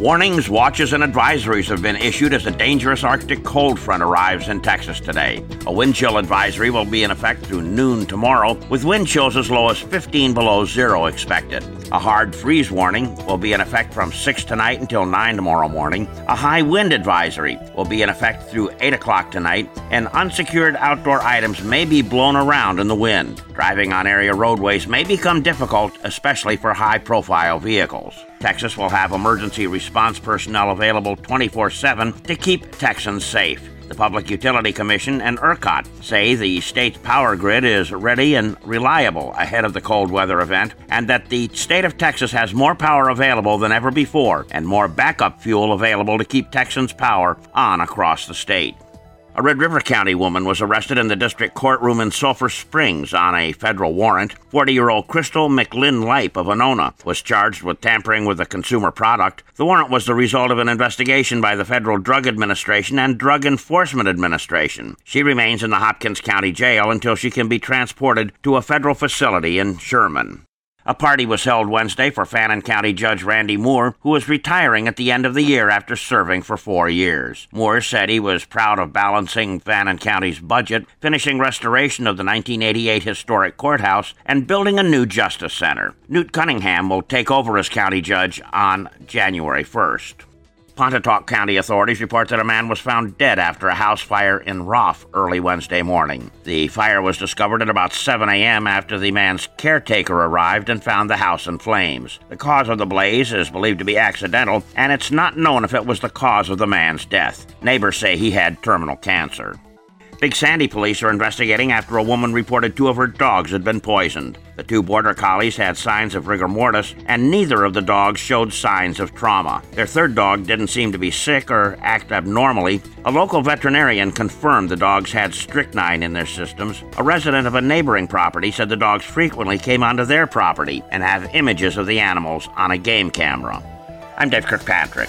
Warnings, watches, and advisories have been issued as a dangerous Arctic cold front arrives in Texas today. A wind chill advisory will be in effect through noon tomorrow, with wind chills as low as 15 below zero expected. A hard freeze warning will be in effect from 6 tonight until 9 tomorrow morning. A high wind advisory will be in effect through 8 o'clock tonight, and unsecured outdoor items may be blown around in the wind. Driving on area roadways may become difficult, especially for high profile vehicles. Texas will have emergency response personnel available 24 7 to keep Texans safe. The Public Utility Commission and ERCOT say the state's power grid is ready and reliable ahead of the cold weather event, and that the state of Texas has more power available than ever before and more backup fuel available to keep Texans' power on across the state. A Red River County woman was arrested in the district courtroom in Sulphur Springs on a federal warrant. 40 year old Crystal McLynn Lipe of Annona was charged with tampering with a consumer product. The warrant was the result of an investigation by the Federal Drug Administration and Drug Enforcement Administration. She remains in the Hopkins County Jail until she can be transported to a federal facility in Sherman. A party was held Wednesday for Fannin County Judge Randy Moore, who is retiring at the end of the year after serving for four years. Moore said he was proud of balancing Fannin County's budget, finishing restoration of the 1988 historic courthouse, and building a new justice center. Newt Cunningham will take over as county judge on January 1st. Pontotoc County authorities report that a man was found dead after a house fire in Roff early Wednesday morning. The fire was discovered at about 7 a.m. after the man's caretaker arrived and found the house in flames. The cause of the blaze is believed to be accidental, and it's not known if it was the cause of the man's death. Neighbors say he had terminal cancer. Big Sandy police are investigating after a woman reported two of her dogs had been poisoned. The two border collies had signs of rigor mortis, and neither of the dogs showed signs of trauma. Their third dog didn't seem to be sick or act abnormally. A local veterinarian confirmed the dogs had strychnine in their systems. A resident of a neighboring property said the dogs frequently came onto their property and have images of the animals on a game camera. I'm Dave Kirkpatrick.